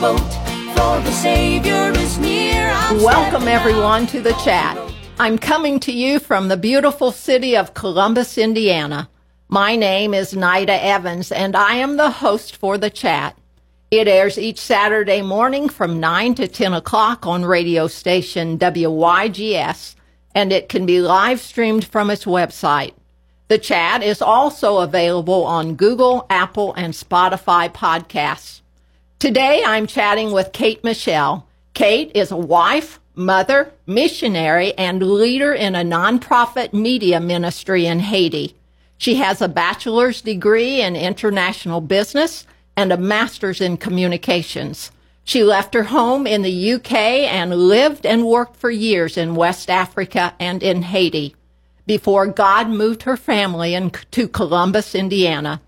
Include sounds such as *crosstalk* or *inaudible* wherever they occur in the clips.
boat, for the Savior is near. I'm Welcome, everyone, to the chat. I'm coming to you from the beautiful city of Columbus, Indiana. My name is Nida Evans, and I am the host for the chat. It airs each Saturday morning from 9 to 10 o'clock on radio station WYGS, and it can be live streamed from its website. The chat is also available on Google, Apple, and Spotify podcasts. Today I'm chatting with Kate Michel. Kate is a wife, mother, missionary, and leader in a nonprofit media ministry in Haiti. She has a bachelor's degree in international business and a master's in communications. She left her home in the UK and lived and worked for years in West Africa and in Haiti before God moved her family in, to Columbus, Indiana.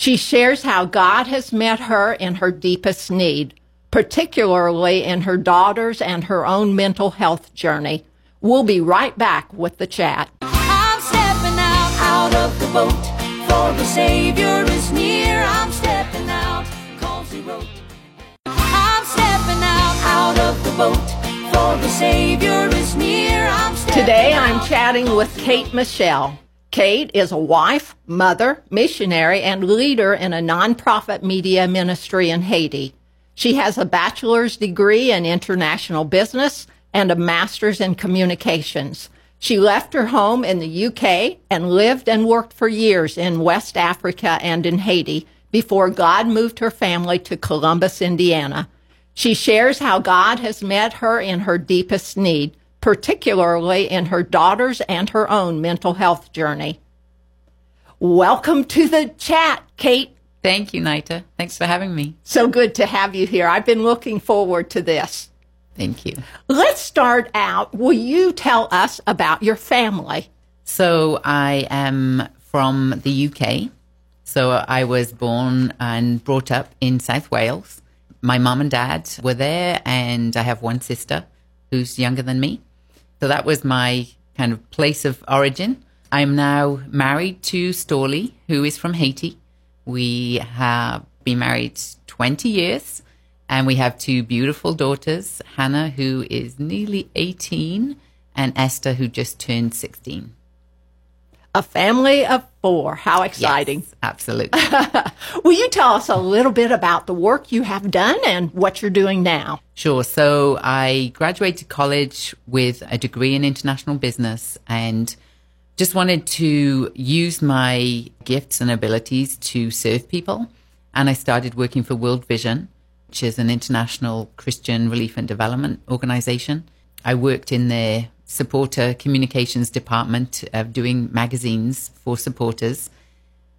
She shares how God has met her in her deepest need, particularly in her daughters and her own mental health journey. We'll be right back with the chat. I'm stepping out, out of the boat, for the Savior is near. I'm stepping out, cause he wrote. I'm stepping out, out of the boat, for the Savior is near. I'm Today I'm chatting with Kate Michel. Kate is a wife, mother, missionary, and leader in a nonprofit media ministry in Haiti. She has a bachelor's degree in international business and a master's in communications. She left her home in the UK and lived and worked for years in West Africa and in Haiti before God moved her family to Columbus, Indiana. She shares how God has met her in her deepest need, particularly in her daughters and her own mental health journey. Welcome to the chat, Kate. Thank you, Nita. Thanks for having me. So good to have you here. I've been looking forward to this. Thank you. Let's start out. Will you tell us about your family? So, I am from the UK. So, I was born and brought up in South Wales. My mum and dad were there, and I have one sister who's younger than me. So, that was my kind of place of origin. I'm now married to Storley, who is from Haiti. We have been married 20 years and we have two beautiful daughters, Hannah, who is nearly 18, and Esther, who just turned 16. A family of four. How exciting. Yes, absolutely. *laughs* Will you tell us a little bit about the work you have done and what you're doing now? Sure. So I graduated college with a degree in international business and just wanted to use my gifts and abilities to serve people. And I started working for World Vision, which is an international Christian relief and development organization. I worked in their supporter communications department of doing magazines for supporters.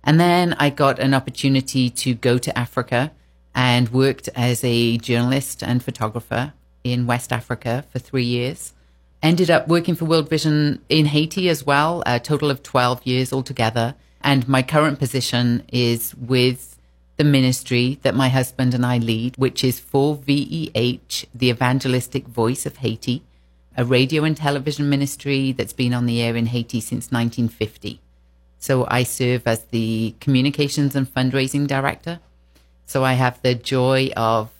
And then I got an opportunity to go to Africa and worked as a journalist and photographer in West Africa for three years. Ended up working for World Vision in Haiti as well, a total of 12 years altogether. And my current position is with the ministry that my husband and I lead, which is 4VEH, the Evangelistic Voice of Haiti, a radio and television ministry that's been on the air in Haiti since 1950. So I serve as the communications and fundraising director. So I have the joy of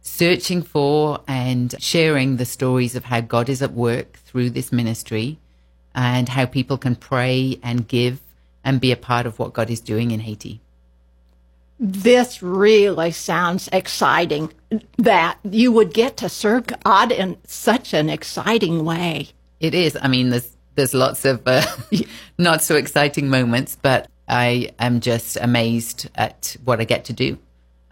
searching for and sharing the stories of how God is at work through this ministry and how people can pray and give and be a part of what God is doing in Haiti. This really sounds exciting that you would get to serve God in such an exciting way. It is. I mean, there's there's lots of uh, *laughs* not so exciting moments, but I am just amazed at what I get to do,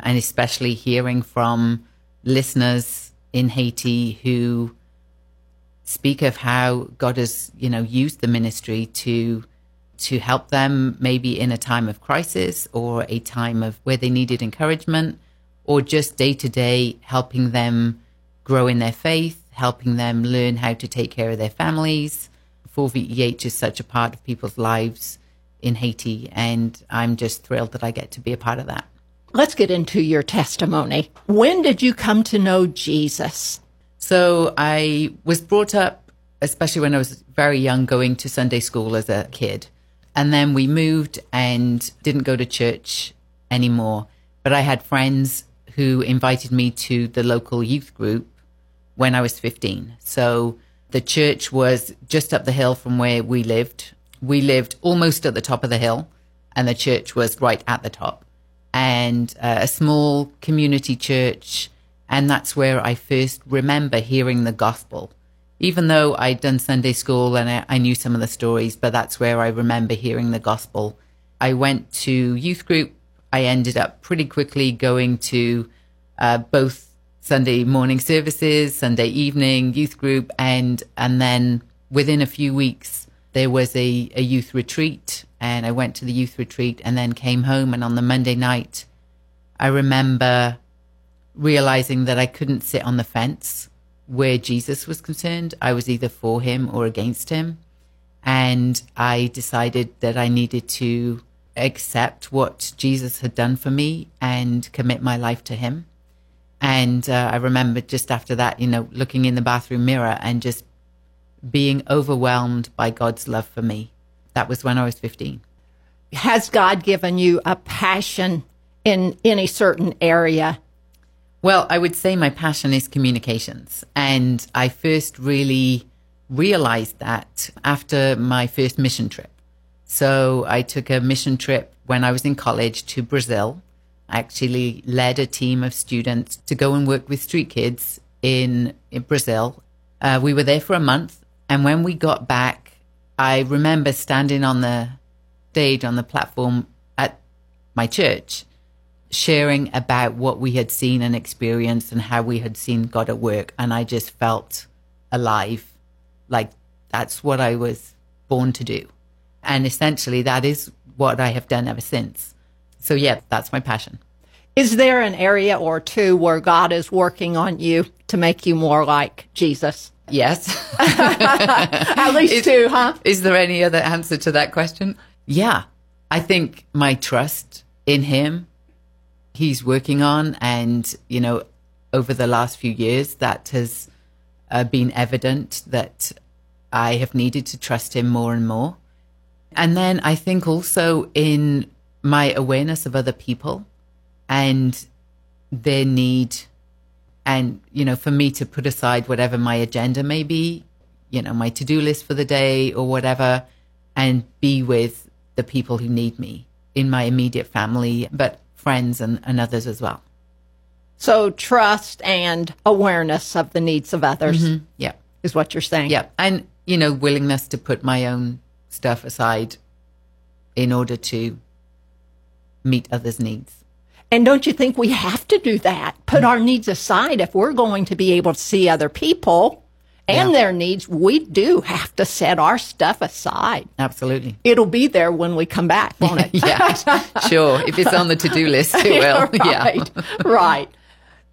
and especially hearing from listeners in Haiti who speak of how God has, you know, used the ministry to to help them maybe in a time of crisis or a time of where they needed encouragement or just day to day helping them grow in their faith, helping them learn how to take care of their families. 4VEH is such a part of people's lives in Haiti, and I'm just thrilled that I get to be a part of that. Let's get into your testimony. When did you come to know Jesus? So I was brought up, especially when I was very young, going to Sunday school as a kid. And then we moved and didn't go to church anymore. But I had friends who invited me to the local youth group when I was 15. So the church was just up the hill from where we lived. We lived almost at the top of the hill, and the church was right at the top. And uh, a small community church. And that's where I first remember hearing the gospel. Even though I'd done Sunday school and I, I knew some of the stories, but that's where I remember hearing the gospel. I went to youth group. I ended up pretty quickly going to uh, both Sunday morning services, Sunday evening youth group, and and then within a few weeks there was a, a youth retreat, and I went to the youth retreat, and then came home, and on the Monday night, I remember realizing that I couldn't sit on the fence where Jesus was concerned. I was either for him or against him, and I decided that I needed to accept what Jesus had done for me and commit my life to him. And uh, I remember just after that, you know, looking in the bathroom mirror and just being overwhelmed by God's love for me. That was when I was 15. Has God given you a passion in any certain area? Well, I would say my passion is communications. And I first really realized that after my first mission trip. So I took a mission trip when I was in college to Brazil I actually led a team of students to go and work with street kids in, in Brazil. Uh, we were there for a month. And when we got back, I remember standing on the stage, on the platform at my church, sharing about what we had seen and experienced and how we had seen God at work. And I just felt alive. Like that's what I was born to do. And essentially, that is what I have done ever since. So, yeah, that's my passion. Is there an area or two where God is working on you to make you more like Jesus? Yes. *laughs* At least Is- two, huh? Is there any other answer to that question? Yeah. I think my trust in him, he's working on. And, you know, over the last few years, that has uh, been evident that I have needed to trust him more and more. And then I think also in my awareness of other people and their need and you know for me to put aside whatever my agenda may be you know my to-do list for the day or whatever and be with the people who need me in my immediate family but friends and, and others as well. So trust and awareness of the needs of others mm-hmm. yeah. is what you're saying. yeah. And you know willingness to put my own stuff aside in order to meet others needs. And don't you think we have to do that? Put mm-hmm. our needs aside if we're going to be able to see other people and Yeah. their needs. We do have to set our stuff aside. absolutely It'll be there when we come back, won't it? *laughs* yeah sure if it's on the to-do list it *laughs* will yeah right, right.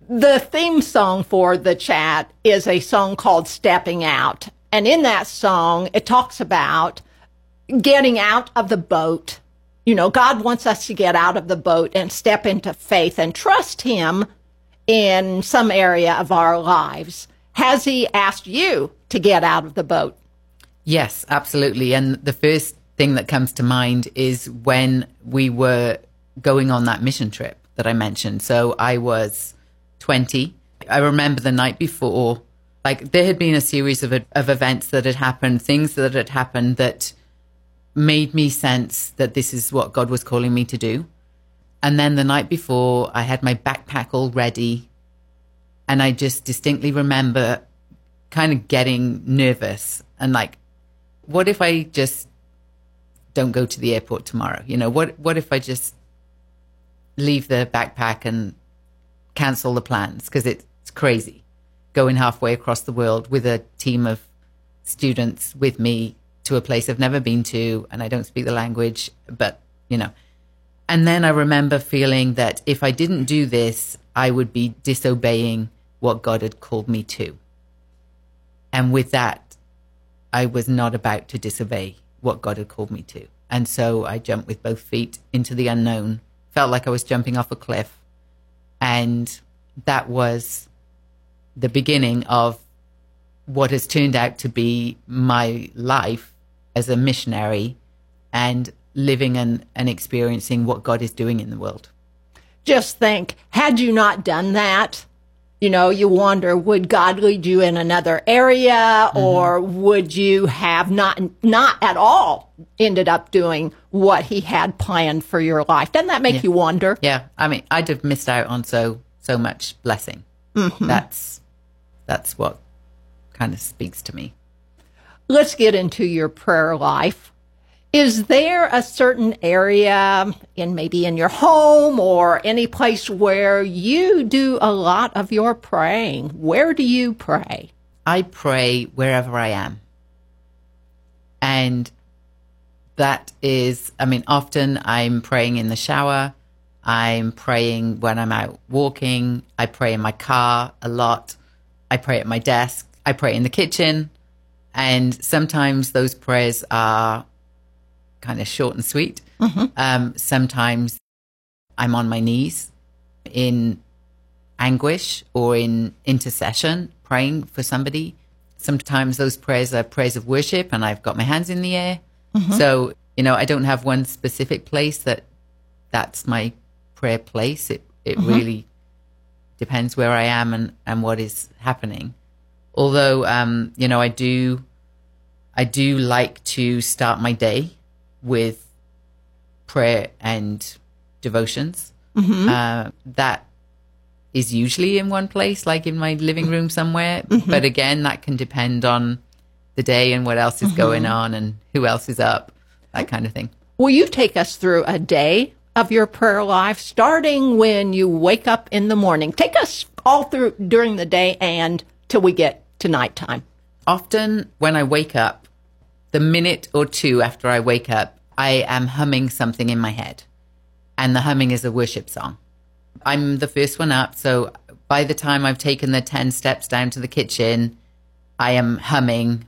The theme song for the chat is a song called Stepping Out. And in that song, it talks about getting out of the boat. You know, God wants us to get out of the boat and step into faith and trust Him in some area of our lives. Has He asked you to get out of the boat? Yes, absolutely. And the first thing that comes to mind is when we were going on that mission trip that I mentioned. So I was 20. I remember the night before, like there had been a series of, of events that had happened, things that had happened that made me sense that this is what God was calling me to do. And then the night before, I had my backpack all ready. And I just distinctly remember kind of getting nervous and like, what if I just don't go to the airport tomorrow? You know, what what if I just leave the backpack and cancel the plans because it's crazy going halfway across the world with a team of students with me to a place I've never been to and I don't speak the language, but you know. And then I remember feeling that if I didn't do this, I would be disobeying what God had called me to. And with that, I was not about to disobey what God had called me to. And so I jumped with both feet into the unknown, felt like I was jumping off a cliff. And that was the beginning of what has turned out to be my life as a missionary and living and, and experiencing what God is doing in the world. just think, had you not done that, you know, you wonder, would God lead you in another area mm-hmm. or would you have not, not at all ended up doing what he had planned for your life? Doesn't that make you wonder? Yeah, I mean, I'd have missed out on so so much blessing. Mm-hmm. That's that's what kind of speaks to me. Let's get into your prayer life. Is there a certain area in maybe in your home or any place where you do a lot of your praying? Where do you pray? I pray wherever I am. And that is, I mean, often I'm praying in the shower. I'm praying when I'm out walking. I pray in my car a lot. I pray at my desk. I pray in the kitchen. And sometimes those prayers are kind of short and sweet. Um, sometimes I'm on my knees in anguish or in intercession, praying for somebody. Sometimes those prayers are prayers of worship, and I've got my hands in the air. So, you know, I don't have one specific place that that's my prayer place. It it really depends where I am and, and what is happening. Although, um, you know, I do I do like to start my day with prayer and devotions. Mm-hmm. Uh, that is usually in one place, like in my living room somewhere. Mm-hmm. But again, that can depend on the day and what else is going mm-hmm. on and who else is up, that kind of thing. Will you take us through a day of your prayer life, starting when you wake up in the morning? Take us all through during the day and till we get to nighttime. Often when I wake up, the minute or two after I wake up, I am humming something in my head. And the humming is a worship song. I'm the first one up. So by the time I've taken the 10 steps down to the kitchen, I am humming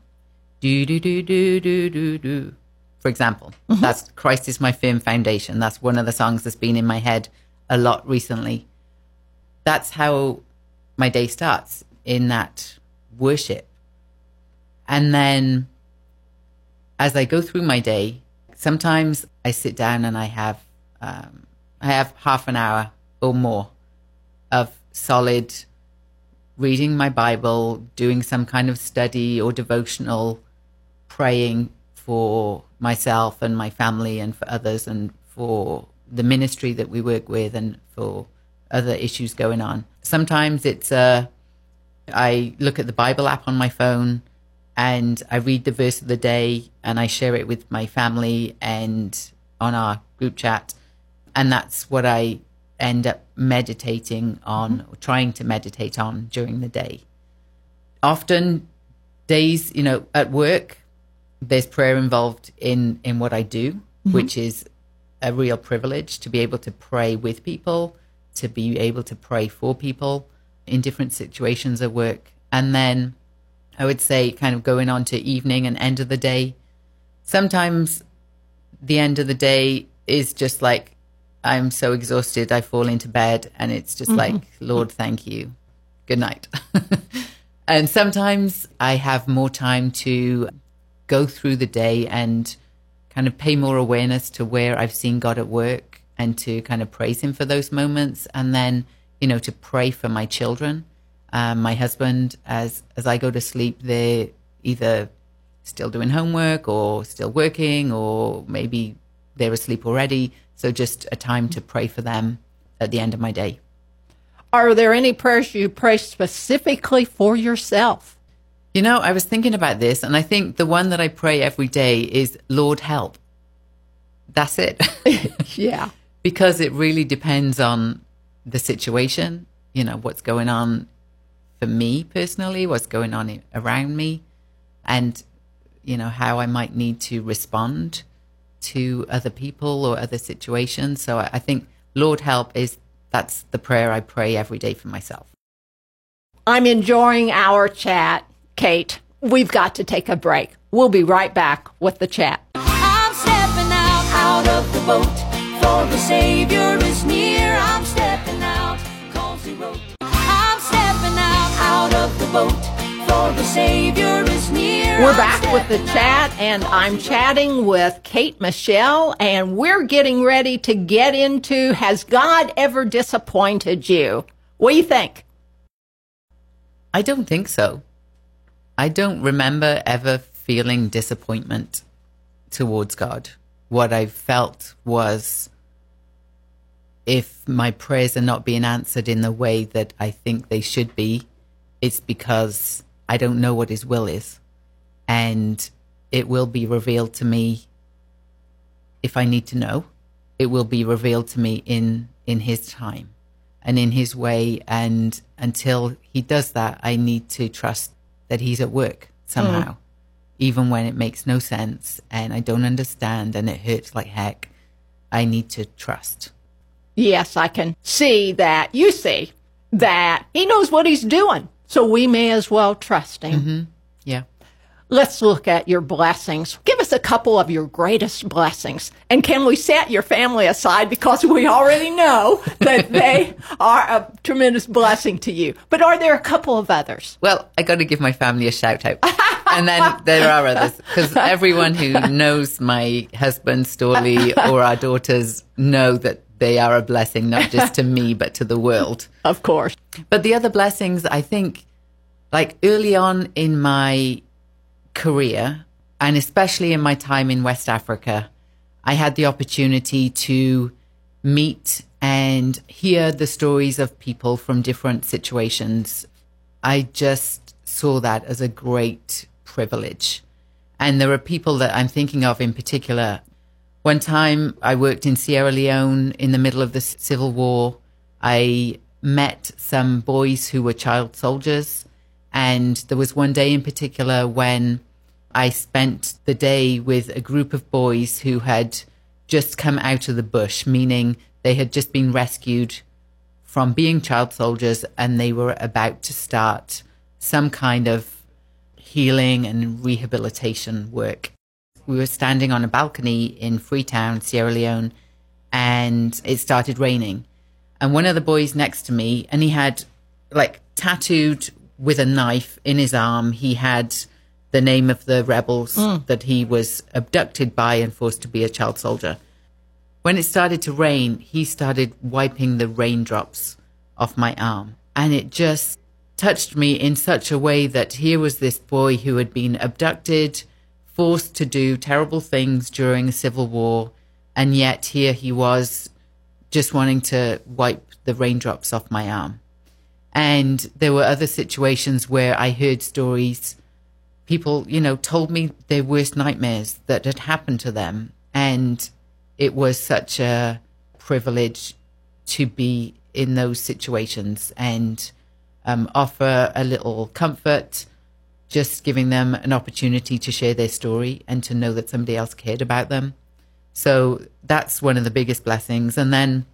do, do, do, do, do, do, do. For example, mm-hmm. that's Christ is my firm foundation. That's one of the songs that's been in my head a lot recently. That's how my day starts in that worship. And then as I go through my day, sometimes I sit down and I have um, I have half an hour or more of solid reading my Bible, doing some kind of study or devotional, praying for myself and my family and for others and for the ministry that we work with and for other issues going on. Sometimes it's uh, I look at the Bible app on my phone and I read the verse of the day and I share it with my family and on our group chat. And that's what I end up meditating on mm-hmm. or trying to meditate on during the day. Often days, you know, at work, there's prayer involved in in what I do, mm-hmm. which is a real privilege to be able to pray with people, to be able to pray for people in different situations at work. And then I would say kind of going on to evening and end of the day. Sometimes the end of the day is just like I'm so exhausted I fall into bed and it's just mm-hmm. like Lord thank you. Good night. *laughs* and sometimes I have more time to go through the day and kind of pay more awareness to where I've seen God at work and to kind of praise him for those moments and then you know to pray for my children um, my husband as as I go to sleep they're either still doing homework or still working or maybe they're asleep already so just a time to pray for them at the end of my day Are there any prayers you pray specifically for yourself? you know I was thinking about this and I think the one that I pray every day is Lord help that's it *laughs* Yeah. because it really depends on the situation, you know, what's going on for me personally, what's going on around me, and, you know, how I might need to respond to other people or other situations. So I, I think, Lord help is that's the prayer I pray every day for myself. I'm enjoying our chat, Kate. We've got to take a break. We'll be right back with the chat. I'm stepping out, out of the boat, for the Savior is near. I'm I'm stepping out, out of the boat, for the Savior is near. We're back with the chat, and I'm chatting with Kate Michel, and we're getting ready to get into Has God ever disappointed you? What do you think? I don't think so. I don't remember ever feeling disappointment towards God. What I felt was if my prayers are not being answered in the way that I think they should be, it's because I don't know what His will is. And it will be revealed to me if I need to know. It will be revealed to me in, in His time and in His way. And until He does that, I need to trust that He's at work somehow, hmm. even when it makes no sense and I don't understand and it hurts like heck. I need to trust. Yes, I can see that. You see that He knows what He's doing, so we may as well trust Him. Mm-hmm. Yeah. Let's look at your blessings. Give us a couple of your greatest blessings. And can we set your family aside because we already know that *laughs* they are a tremendous blessing to you. But are there a couple of others? Well, I got to give my family a shout out. and then there are others because everyone who knows my husband, Storley, *laughs* or our daughters know that they are a blessing, not just to me, *laughs* but to the world. Of course. But the other blessings, I think, like early on in my career, and especially in my time in West Africa, I had the opportunity to meet and hear the stories of people from different situations. I just saw that as a great privilege. And there are people that I'm thinking of in particular. One time I worked in Sierra Leone in the middle of the civil war. I met some boys who were child soldiers. And there was one day in particular when I spent the day with a group of boys who had just come out of the bush, meaning they had just been rescued from being child soldiers and they were about to start some kind of healing and rehabilitation work. We were standing on a balcony in Freetown, Sierra Leone, and it started raining. And one of the boys next to me, and he had like tattooed with a knife in his arm, he had the name of the rebels hmm. that he was abducted by and forced to be a child soldier. When it started to rain, he started wiping the raindrops off my arm. And it just touched me in such a way that here was this boy who had been abducted, forced to do terrible things during a civil war, and yet here he was just wanting to wipe the raindrops off my arm. And there were other situations where I heard stories. People, you know, told me their worst nightmares that had happened to them. And it was such a privilege to be in those situations and um, offer a little comfort, just giving them an opportunity to share their story and to know that somebody else cared about them. So that's one of the biggest blessings. And then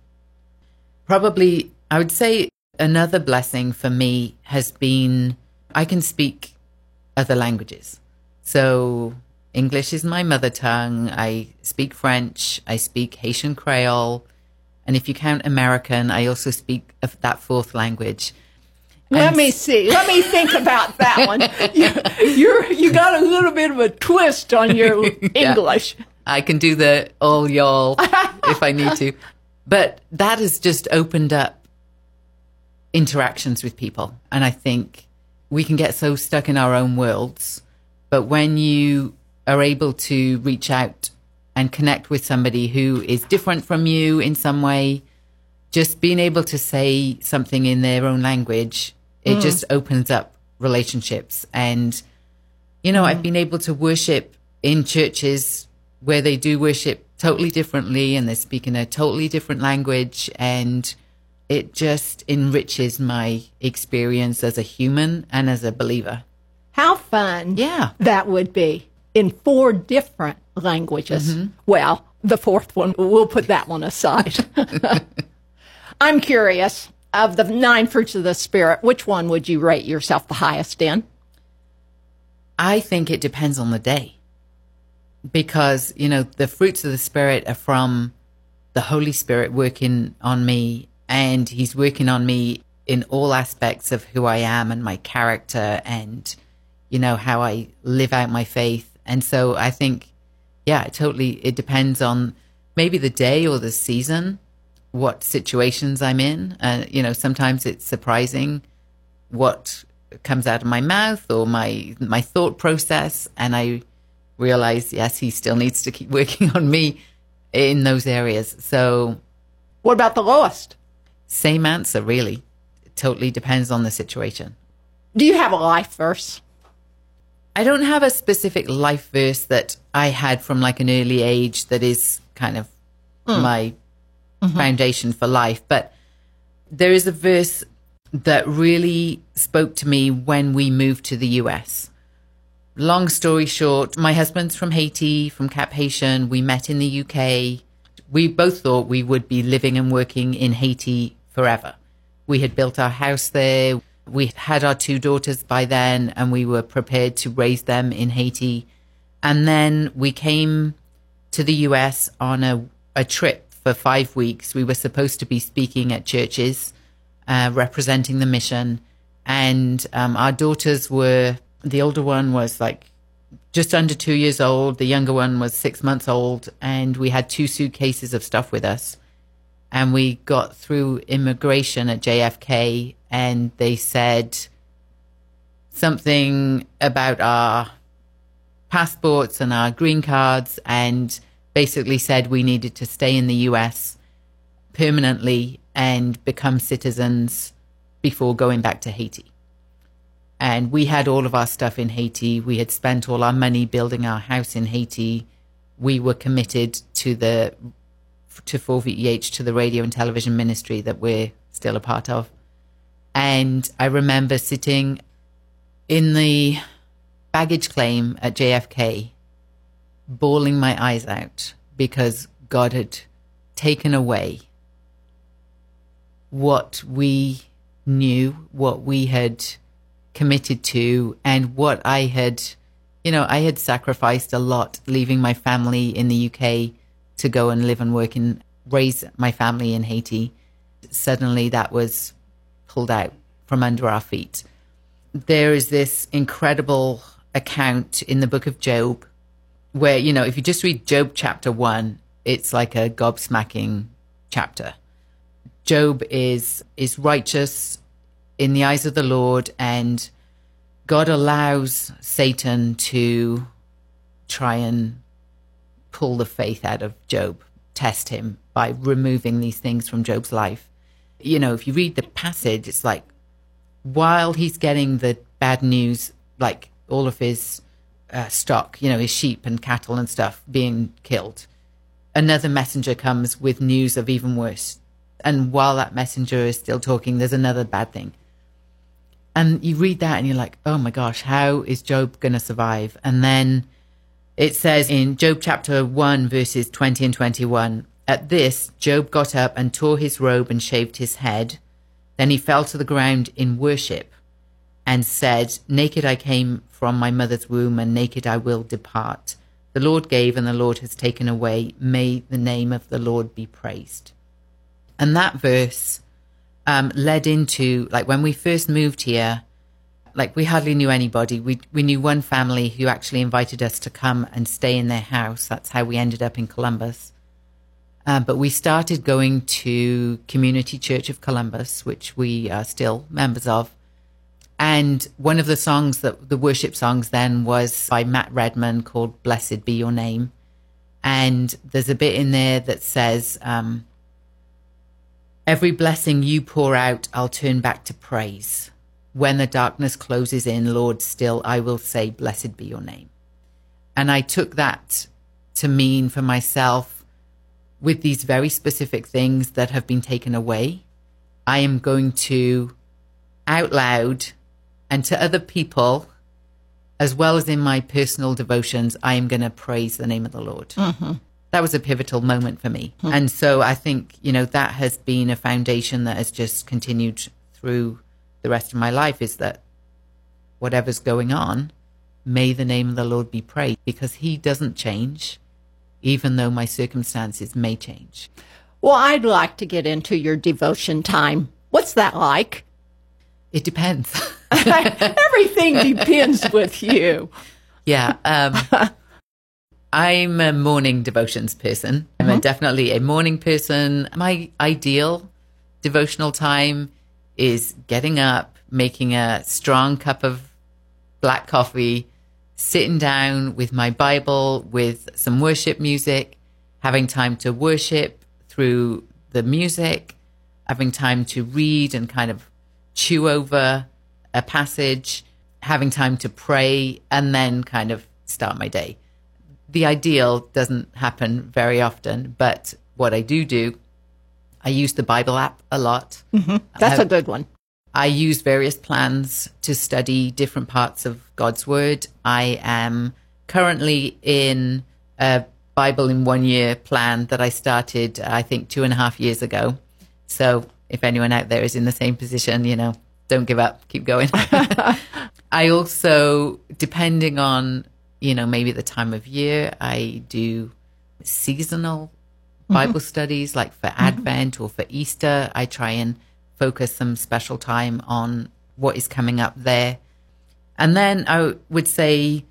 probably I would say another blessing for me has been I can speak other languages. So English is my mother tongue. I speak French. I speak Haitian Creole. And if you count American, I also speak that fourth language. Let me see. Let me think about that one. You, you're, you got a little bit of a twist on your *laughs* English. I can do the all y'all *laughs* if I need to. But that has just opened up interactions with people. And I think we can get so stuck in our own worlds. But when you are able to reach out and connect with somebody who is different from you in some way, just being able to say something in their own language, it just opens up relationships. And, you know, I've been able to worship in churches where they do worship totally differently and they speak in a totally different language. And it just enriches my experience as a human and as a believer. How fun Yeah. that would be in four different languages. Mm-hmm. Well, the fourth one, we'll put that one aside. *laughs* I'm curious of the nine fruits of the Spirit, which one would you rate yourself the highest in? I think it depends on the day because, you know, the fruits of the Spirit are from the Holy Spirit working on me, and He's working on me in all aspects of who I am and my character. And, you know, how I live out my faith. And so I think, yeah, totally, it depends on maybe the day or the season, what situations I'm in. Uh, you know, sometimes it's surprising what comes out of my mouth or my, my thought process. And I realize, yes, he still needs to keep *laughs* working on me in those areas. So, what about the lowest? Same answer, really. It totally depends on the situation. Do you have a life verse? I don't have a specific life verse that I had from like an early age that is kind of mm. my mm-hmm. foundation for life, but there is a verse that really spoke to me when we moved to the US. Long story short, my husband's from Haiti, from Cap-Haitien. We met in the UK. We both thought we would be living and working in Haiti forever. We had built our house there. We had our two daughters by then, and we were prepared to raise them in Haiti. And then we came to the US on a, a trip for five weeks. We were supposed to be speaking at churches, uh, representing the mission. And um, our daughters were, the older one was like just under two years old, the younger one was six months old, and we had two suitcases of stuff with us. And we got through immigration at JFK and they said something about our passports and our green cards and basically said we needed to stay in the US permanently and become citizens before going back to Haiti. And we had all of our stuff in Haiti. We had spent all our money building our house in Haiti. We were committed to the to 4VEH to the radio and television ministry that we're still a part of. And I remember sitting in the baggage claim at JFK, bawling my eyes out because God had taken away what we knew, what we had committed to, and what I had, you know, I had sacrificed a lot leaving my family in the UK to go and live and work and raise my family in Haiti. Suddenly that was pulled out from under our feet. There is this incredible account in the book of Job where, you know, if you just read Job chapter one, it's like a gobsmacking chapter. Job is is righteous in the eyes of the Lord and God allows Satan to try and pull the faith out of Job, test him by removing these things from Job's life you know, if you read the passage, it's like while he's getting the bad news, like all of his uh, stock, you know, his sheep and cattle and stuff being killed, another messenger comes with news of even worse. And while that messenger is still talking, there's another bad thing. And you read that and you're like, oh my gosh, how is Job going to survive? And then it says in Job chapter 1, verses 20 and 21 at this, Job got up and tore his robe and shaved his head. Then he fell to the ground in worship and said, Naked I came from my mother's womb, and naked I will depart. The Lord gave, and the Lord has taken away. May the name of the Lord be praised. And that verse um, led into, like, when we first moved here, like, we hardly knew anybody. We, we knew one family who actually invited us to come and stay in their house. That's how we ended up in Columbus. Uh, but we started going to Community Church of Columbus, which we are still members of. And one of the songs that the worship songs then was by Matt Redman called Blessed Be Your Name. And there's a bit in there that says, um, Every blessing you pour out, I'll turn back to praise. When the darkness closes in, Lord, still I will say, Blessed be your name. And I took that to mean for myself with these very specific things that have been taken away, I am going to out loud and to other people, as well as in my personal devotions, I am going to praise the name of the Lord. Mm-hmm. That was a pivotal moment for me. Mm-hmm. And so I think, you know, that has been a foundation that has just continued through the rest of my life is that whatever's going on, may the name of the Lord be praised because he doesn't change even though my circumstances may change. Well, I'd like to get into your devotion time. What's that like? It depends. *laughs* Everything depends with you. Yeah. Um, *laughs* I'm a morning devotions person. I'm a, definitely a morning person. My ideal devotional time is getting up, making a strong cup of black coffee, sitting down with my Bible, with some worship music, having time to worship through the music, having time to read and kind of chew over a passage, having time to pray, and then kind of start my day. The ideal doesn't happen very often, but what I do do, I use the Bible app a lot. Mm-hmm. That's a good one. I use various plans to study different parts of God's Word. I am currently in a Bible in one year plan that I started, I think, two and a half years ago. So if anyone out there is in the same position, you know, don't give up, keep going. *laughs* I also, depending on, you know, maybe the time of year, I do seasonal mm-hmm. Bible studies like for mm-hmm. Advent or for Easter. I try and focus some special time on what is coming up there. And then I would say,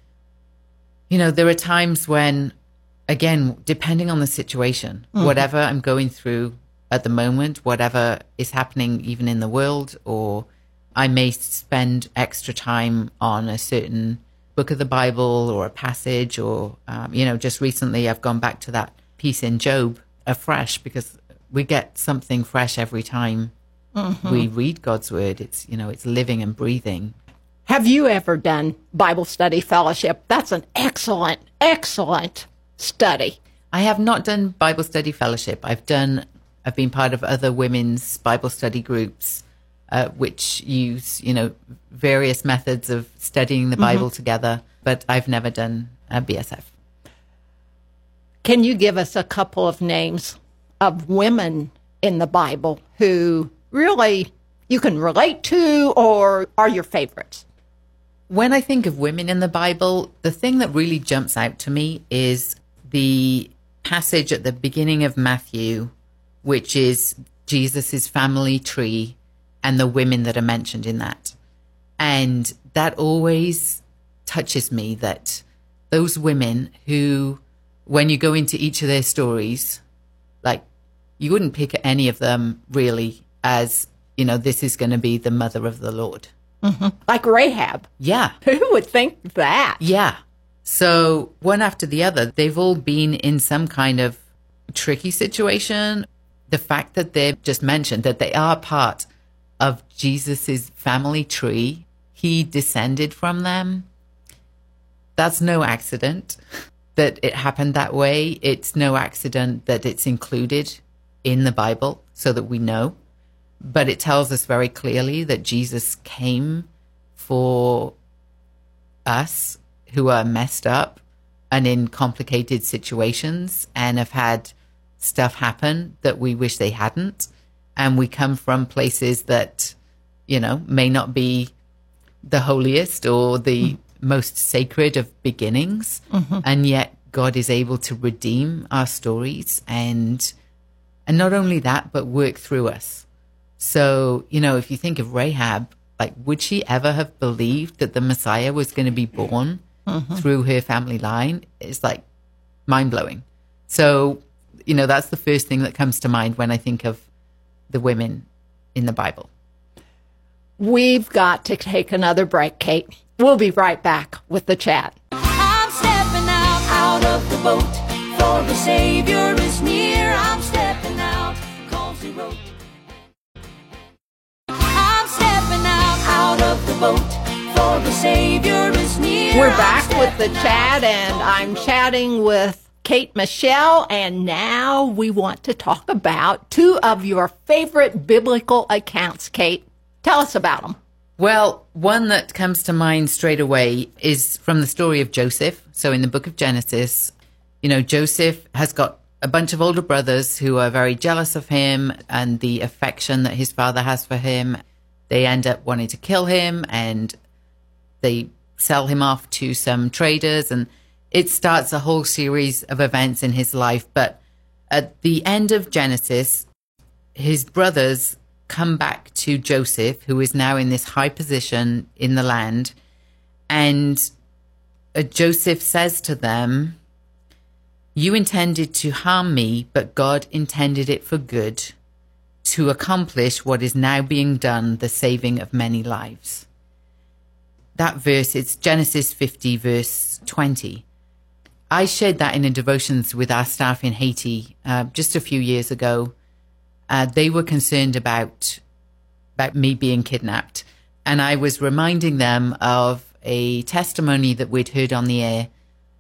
you know, there are times when, again, depending on the situation, mm-hmm. whatever I'm going through at the moment, whatever is happening even in the world, or I may spend extra time on a certain book of the Bible or a passage, or, um, you know, just recently I've gone back to that piece in Job afresh because we get something fresh every time we read God's word. It's, you know, it's living and breathing. Have you ever done Bible study fellowship? That's an excellent, excellent study. I have not done Bible study fellowship. I've done, I've been part of other women's Bible study groups, uh, which use, you know, various methods of studying the Bible together, but I've never done a BSF. Can you give us a couple of names of women in the Bible who really you can relate to or are your favorites? When I think of women in the Bible, the thing that really jumps out to me is the passage at the beginning of Matthew, which is Jesus's family tree and the women that are mentioned in that. And that always touches me that those women who, when you go into each of their stories, like you wouldn't pick any of them really as, you know, this is going to be the mother of the Lord. Mm-hmm. Like Rahab. Yeah. *laughs* Who would think that? Yeah. So one after the other, they've all been in some kind of tricky situation. The fact that they've just mentioned that they are part of Jesus's family tree, he descended from them. That's no accident that it happened that way. It's no accident that it's included in the Bible so that we know. But it tells us very clearly that Jesus came for us who are messed up and in complicated situations and have had stuff happen that we wish they hadn't. And we come from places that, you know, may not be the holiest or the mm-hmm. most sacred of beginnings. Mm-hmm. And yet God is able to redeem our stories and and not only that, but work through us. So, you know, if you think of Rahab, like, would she ever have believed that the Messiah was going to be born mm-hmm. through her family line? It's like mind blowing. So, you know, that's the first thing that comes to mind when I think of the women in the Bible. We've got to take another break, Kate. We'll be right back with the chat. I'm stepping out, out of the boat, for the Savior is near. I'm stepping out, cause he wrote. I'm stepping out, out of the boat, for the Savior is near. We're back with the chat, and I'm chatting with Kate Michel, and now we want to talk about two of your favorite biblical accounts. Kate, tell us about them. Well, one that comes to mind straight away is from the story of Joseph. So in the book of Genesis, you know, Joseph has got a bunch of older brothers who are very jealous of him and the affection that his father has for him. They end up wanting to kill him and they sell him off to some traders and it starts a whole series of events in his life. But at the end of Genesis, his brothers come back to Joseph, who is now in this high position in the land. And uh, Joseph says to them, You intended to harm me, but God intended it for good to accomplish what is now being done, the saving of many lives. That verse, it's Genesis 50, verse 20. I shared that in a devotions with our staff in Haiti uh, just a few years ago. Uh, they were concerned about about me being kidnapped, and I was reminding them of a testimony that we'd heard on the air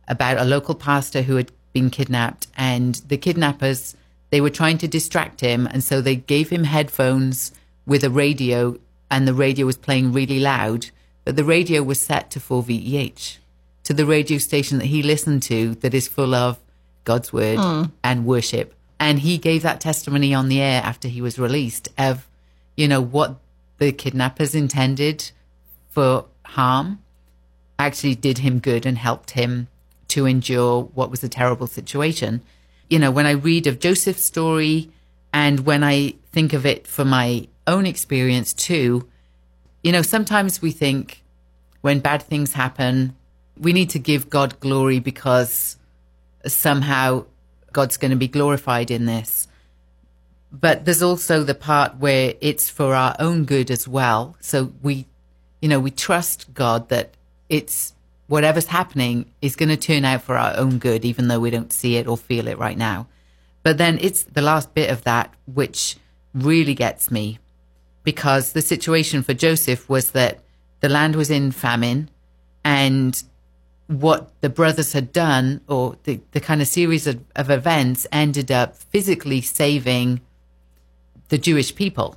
about a local pastor who had been kidnapped, and the kidnappers they were trying to distract him, and so they gave him headphones with a radio, and the radio was playing really loud, but the radio was set to 4VEH to the radio station that he listened to that is full of God's word mm. and worship. And he gave that testimony on the air after he was released of, you know, what the kidnappers intended for harm actually did him good and helped him to endure what was a terrible situation. You know, when I read of Joseph's story and when I think of it for my own experience too, you know, sometimes we think when bad things happen, we need to give God glory because somehow God's going to be glorified in this. But there's also the part where it's for our own good as well. So we, you know, we trust God that it's whatever's happening is going to turn out for our own good, even though we don't see it or feel it right now. But then it's the last bit of that which really gets me because the situation for Joseph was that the land was in famine and what the brothers had done or the, the kind of series of, of events ended up physically saving the Jewish people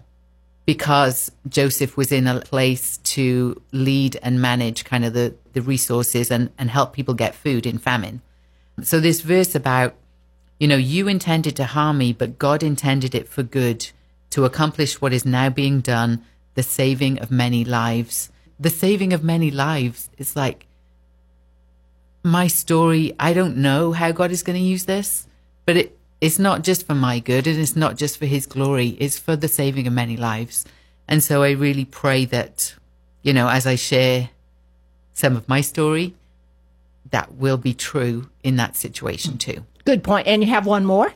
because Joseph was in a place to lead and manage kind of the, the resources and, and help people get food in famine. So this verse about, you know, you intended to harm me, but God intended it for good to accomplish what is now being done, the saving of many lives. The saving of many lives is like my story, I don't know how God is going to use this, but it, it's not just for my good and it's not just for his glory, it's for the saving of many lives. And so I really pray that, you know, as I share some of my story, that will be true in that situation too. Good point. And you have one more?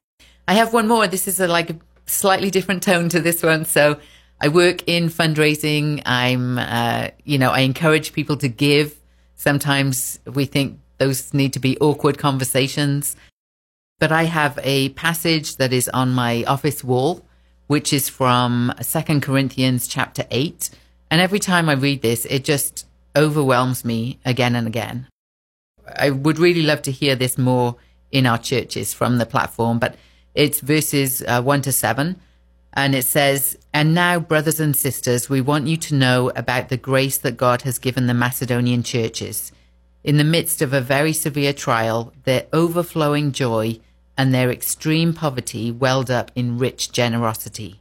I have one more. This is a, like a slightly different tone to this one. So I work in fundraising. I'm, uh, you know, I encourage people to give. Sometimes we think those need to be awkward conversations. But I have a passage that is on my office wall, which is from Second Corinthians chapter 8. And every time I read this, it just overwhelms me again and again. I would really love to hear this more in our churches from the platform, but it's verses uh, 1 to 7. And it says, And now, brothers and sisters, we want you to know about the grace that God has given the Macedonian churches in the midst of a very severe trial, their overflowing joy and their extreme poverty welled up in rich generosity.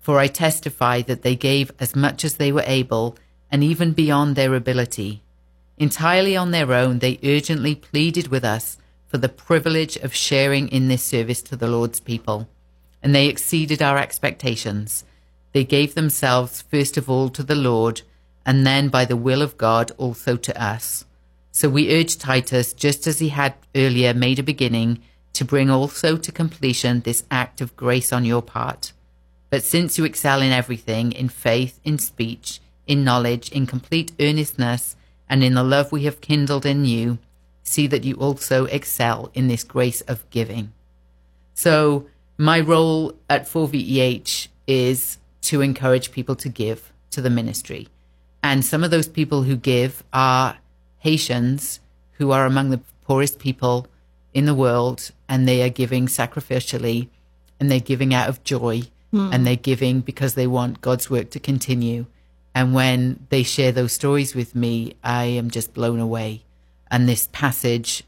For I testify that they gave as much as they were able, and even beyond their ability. Entirely on their own, they urgently pleaded with us for the privilege of sharing in this service to the Lord's people. And they exceeded our expectations. They gave themselves first of all to the Lord, and then by the will of God also to us. So we urge Titus, just as he had earlier made a beginning, to bring also to completion this act of grace on your part. But since you excel in everything, in faith, in speech, in knowledge, in complete earnestness, and in the love we have kindled in you, see that you also excel in this grace of giving. So my role at 4VEH is to encourage people to give to the ministry. And some of those people who give are Haitians who are among the poorest people in the world and they are giving sacrificially and they're giving out of joy mm. and they're giving because they want God's work to continue. And when they share those stories with me, I am just blown away. And this passage,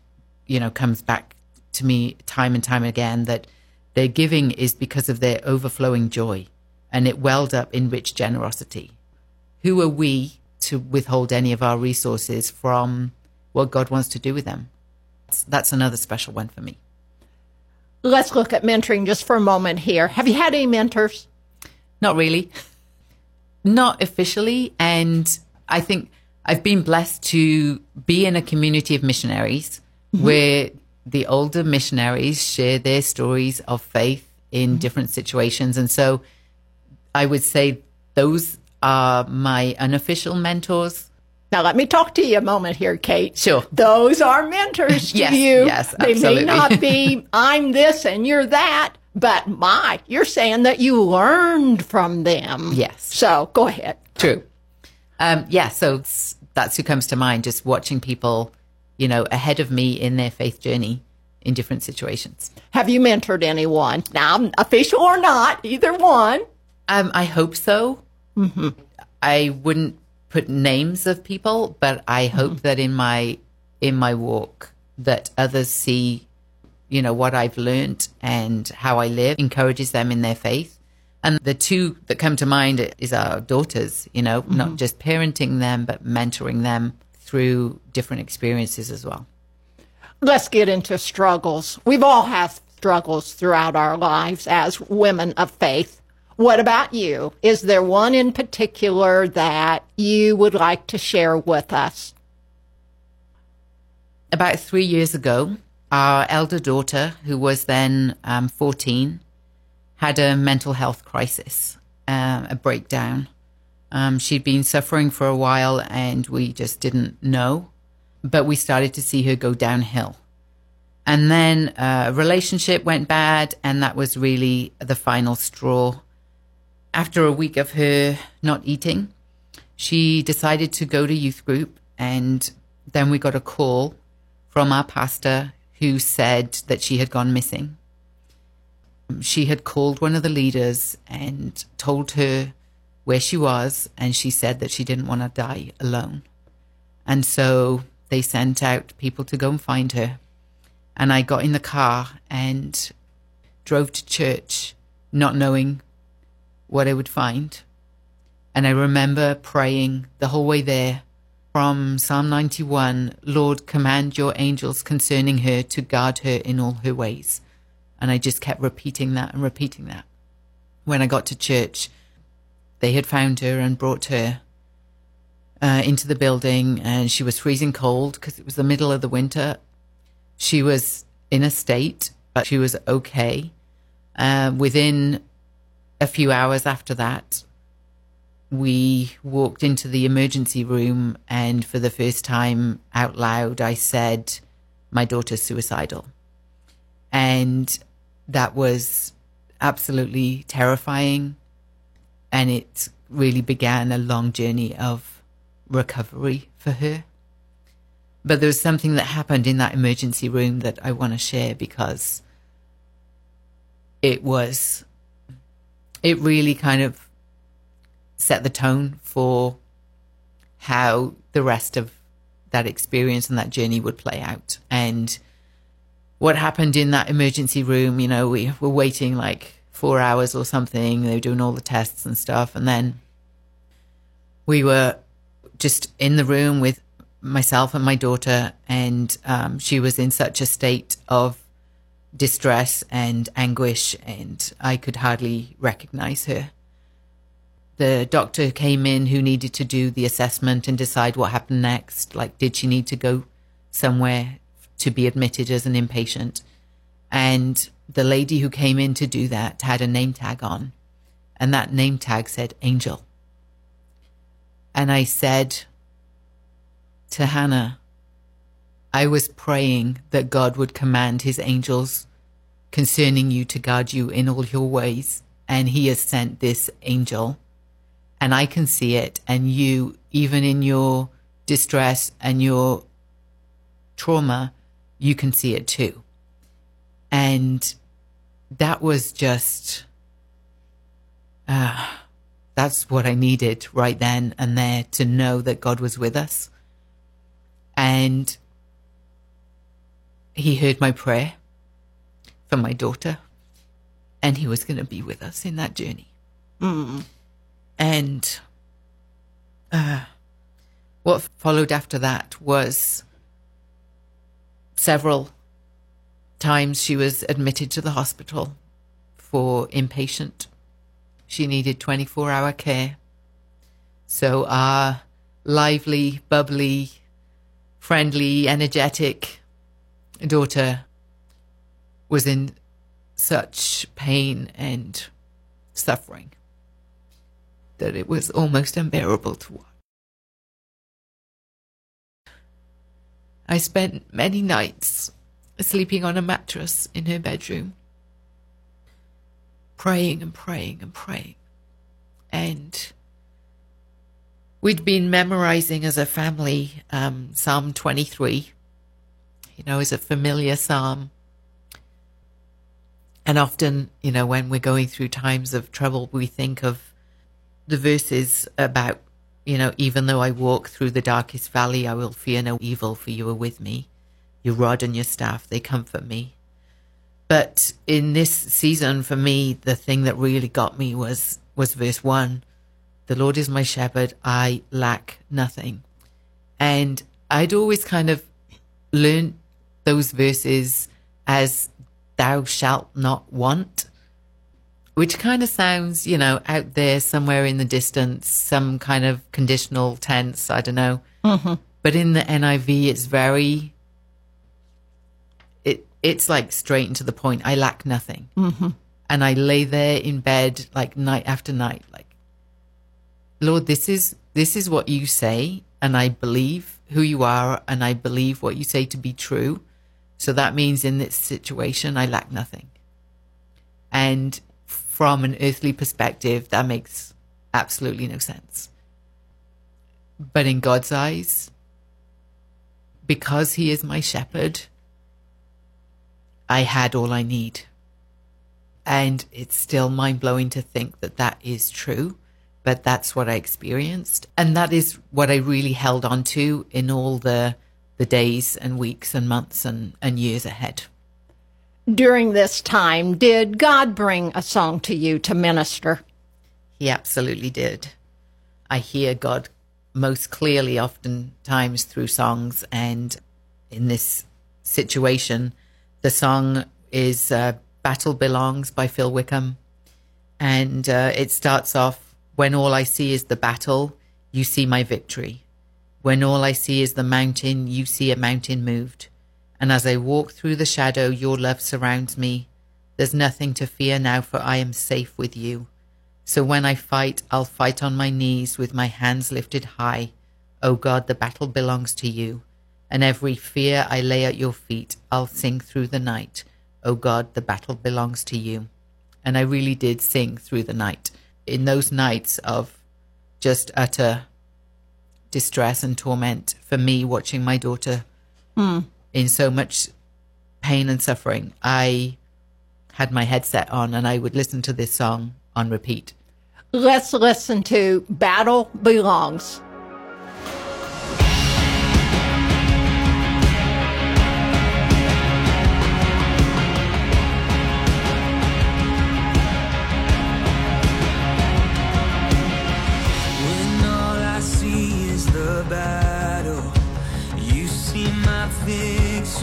you know, comes back to me time and time again that their giving is because of their overflowing joy and it welled up in rich generosity. Who are we to withhold any of our resources from what God wants to do with them. That's another special one for me. Let's look at mentoring just for a moment here. Have you had any mentors? not really. Not officially. And I think I've been blessed to be in a community of missionaries mm-hmm. where the older missionaries share their stories of faith in mm-hmm. different situations. And so I would say those are my unofficial mentors. Now, let me talk to you a moment here, Kate. Sure. Those are mentors to Yes, you. yes, They absolutely. may not be, *laughs* I'm this and you're that, but my, you're saying that you learned from them. Yes. So go ahead. True. Um, yeah, so that's who comes to mind, just watching people, you know, ahead of me in their faith journey in different situations. Have you mentored anyone? Now, official or not, either one. Um, I hope so. I wouldn't put names of people, but I hope mm-hmm. that in my in my walk that others see, you know, what I've learned and how I live encourages them in their faith. And the two that come to mind is our daughters, you know, not mm-hmm. just parenting them, but mentoring them through different experiences as well. Let's get into struggles. We've all had struggles throughout our lives as women of faith. What about you? Is there one in particular that you would like to share with us? about three years ago, our elder daughter, who was then um, 14, had a mental health crisis, um, a breakdown. Um, she'd been suffering for a while and we just didn't know, but we started to see her go downhill. And then uh, a relationship went bad, and that was really the final straw. After a week of her not eating, she decided to go to youth group, and then we got a call from our pastor who said that she had gone missing. She had called one of the leaders and told her where she was, and she said that she didn't want to die alone. And so they sent out people to go and find her. And I got in the car and drove to church, not knowing what I would find. And I remember praying the whole way there from Psalm 91 Lord, command your angels concerning her to guard her in all her ways. And I just kept repeating that and repeating that. When I got to church, they had found her and brought her uh, into the building, and she was freezing cold because it was the middle of the winter. She was in a state, but she was okay. Uh, within a few hours after that, we walked into the emergency room, and for the first time out loud, I said, My daughter's suicidal. And that was absolutely terrifying. And it really began a long journey of recovery for her. But there was something that happened in that emergency room that I want to share because it was, it really kind of set the tone for how the rest of that experience and that journey would play out. And what happened in that emergency room, you know, we were waiting like four hours or something. They were doing all the tests and stuff. And then we were just in the room with myself and my daughter. And um, she was in such a state of distress and anguish, and I could hardly recognize her the doctor came in who needed to do the assessment and decide what happened next. Like, did she need to go somewhere to be admitted as an inpatient? And the lady who came in to do that had a name tag on, and that name tag said Angel. And I said to Hannah, I was praying that God would command his angels concerning you to guard you in all your ways. And he has sent this angel and I can see it. And you, even in your distress and your trauma, you can see it too. And that was just, uh, that's what I needed right then and there to know that God was with us. And he heard my prayer for my daughter, and he was going to be with us in that journey. And uh, what followed after that was several times she was admitted to the hospital for inpatient She needed 24 hour care. So our lively, bubbly, friendly, energetic daughter was in such pain and suffering that it was almost unbearable to watch. I spent many nights sleeping on a mattress in her bedroom, praying and praying and praying. And we'd been memorizing as a family um, Psalm 23, you know, is a familiar psalm. And often, you know, when we're going through times of trouble, we think of the verses about, you know, even though I walk through the darkest valley, I will fear no evil, for you are with me. Your rod and your staff, they comfort me. But in this season, for me, the thing that really got me was was verse one. The Lord is my shepherd; I lack nothing. And I'd always kind of learned those verses as "Thou shalt not want," which kind of sounds, you know, out there somewhere in the distance, some kind of conditional tense. I don't know. Mm-hmm. But in the NIV, it's very it it's like straight into the point. I lack nothing. Mm-hmm. And I lay there in bed like night after night, like, Lord, this is this is what you say, and I believe who you are, and I believe what you say to be true. So that means in this situation, I lack nothing. And from an earthly perspective, that makes absolutely no sense. But in God's eyes, because He is my shepherd, I had all I need. And it's still mind blowing to think that that is true, but that's what I experienced. And that is what I really held on to in all the, the days and weeks and months and, and years ahead. During this time, did God bring a song to you to minister? He absolutely did. I hear God most clearly, oftentimes through songs. And in this situation, the song is uh, Battle Belongs by Phil Wickham. And uh, it starts off When all I see is the battle, you see my victory. When all I see is the mountain, you see a mountain moved. And as I walk through the shadow, your love surrounds me. There's nothing to fear now, for I am safe with you. So when I fight, I'll fight on my knees with my hands lifted high. O oh God, the battle belongs to you and every fear I lay at your feet, I'll sing through the night. O oh God, the battle belongs to you. And I really did sing through the night. In those nights of just utter distress and torment for me, watching my daughter mm. in so much pain and suffering, I had my headset on and I would listen to this song on repeat. Let's listen to Battle Belongs.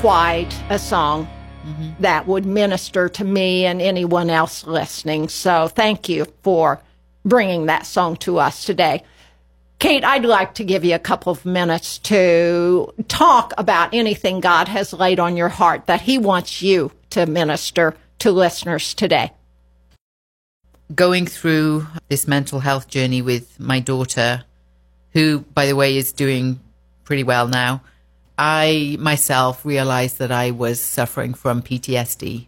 quite a song mm-hmm. that would minister to me and anyone else listening. So thank you for bringing that song to us today. Kate, I'd like to give you a couple of minutes to talk about anything God has laid on your heart that He wants you to minister to listeners today. going through this mental health journey with my daughter, who, by the way, is doing pretty well now, I myself realized that I was suffering from PTSD,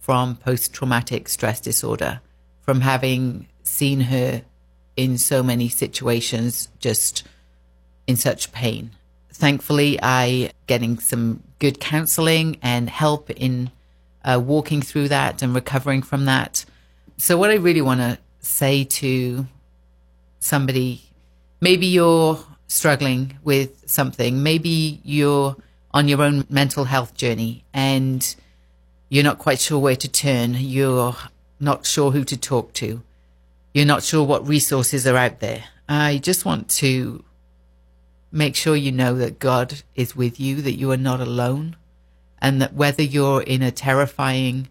from post traumatic stress disorder, from having seen her in so many situations just in such pain. Thankfully, I getting some good counseling and help in uh, walking through that and recovering from that. So, what I really want to say to somebody, maybe you're struggling with something, maybe you're on your own mental health journey and you're not quite sure where to turn, you're not sure who to talk to, you're not sure what resources are out there. I just want to make sure you know that God is with you, that you are not alone, and that whether you're in a terrifying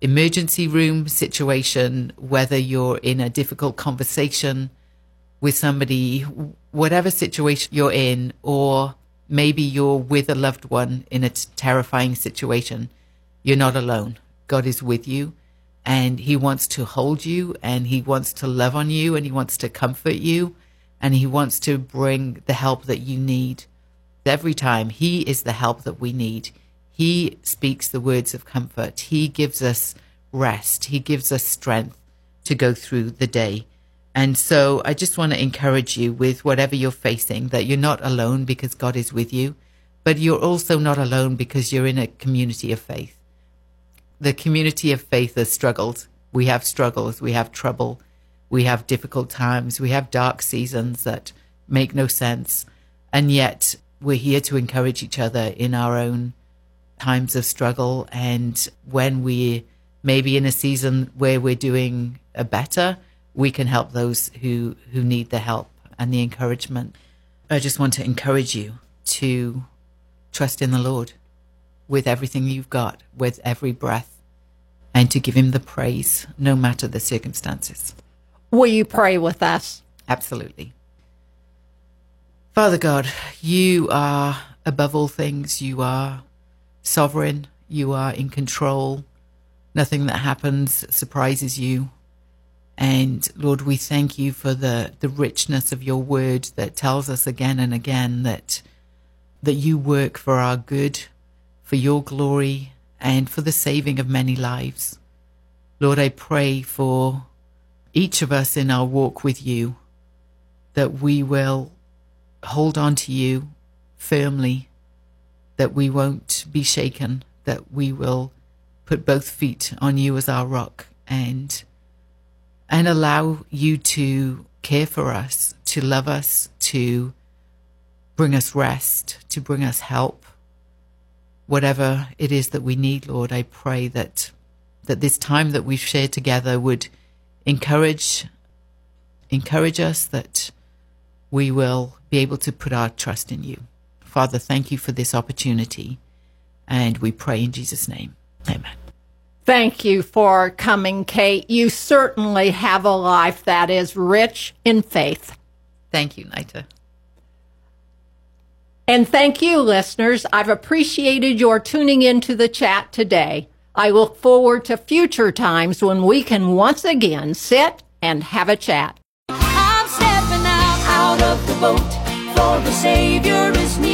emergency room situation, whether you're in a difficult conversation with somebody, whatever situation you're in, or maybe you're with a loved one in a t- terrifying situation, you're not alone. God is with you and he wants to hold you and he wants to love on you and he wants to comfort you and he wants to bring the help that you need. Every time he is the help that we need. He speaks the words of comfort. He gives us rest. He gives us strength to go through the day. And so I just want to encourage you with whatever you're facing that you're not alone because God is with you, but you're also not alone because you're in a community of faith. The community of faith has struggled. We have struggles. We have trouble. We have difficult times. We have dark seasons that make no sense. And yet we're here to encourage each other in our own times of struggle. And when we maybe in a season where we're doing a better, we can help those who, who need the help and the encouragement. I just want to encourage you to trust in the Lord with everything you've got, with every breath, and to give him the praise no matter the circumstances. Will you pray with us? Absolutely. Father God, you are above all things. You are sovereign. You are in control. Nothing that happens surprises you. And Lord, we thank you for the, the richness of your word that tells us again and again that that you work for our good, for your glory, and for the saving of many lives. Lord, I pray for each of us in our walk with you that we will hold on to you firmly, that we won't be shaken, that we will put both feet on you as our rock and and allow you to care for us, to love us, to bring us rest, to bring us help. Whatever it is that we need, Lord, I pray that that this time that we've shared together would encourage encourage us that we will be able to put our trust in you. Father, thank you for this opportunity. And we pray in Jesus' name. Amen. Thank you for coming, Kate. You certainly have a life that is rich in faith. Thank you, Nita. And thank you, listeners. I've appreciated your tuning into the chat today. I look forward to future times when we can once again sit and have a chat. I'm stepping out, out of the boat, for the Savior is near.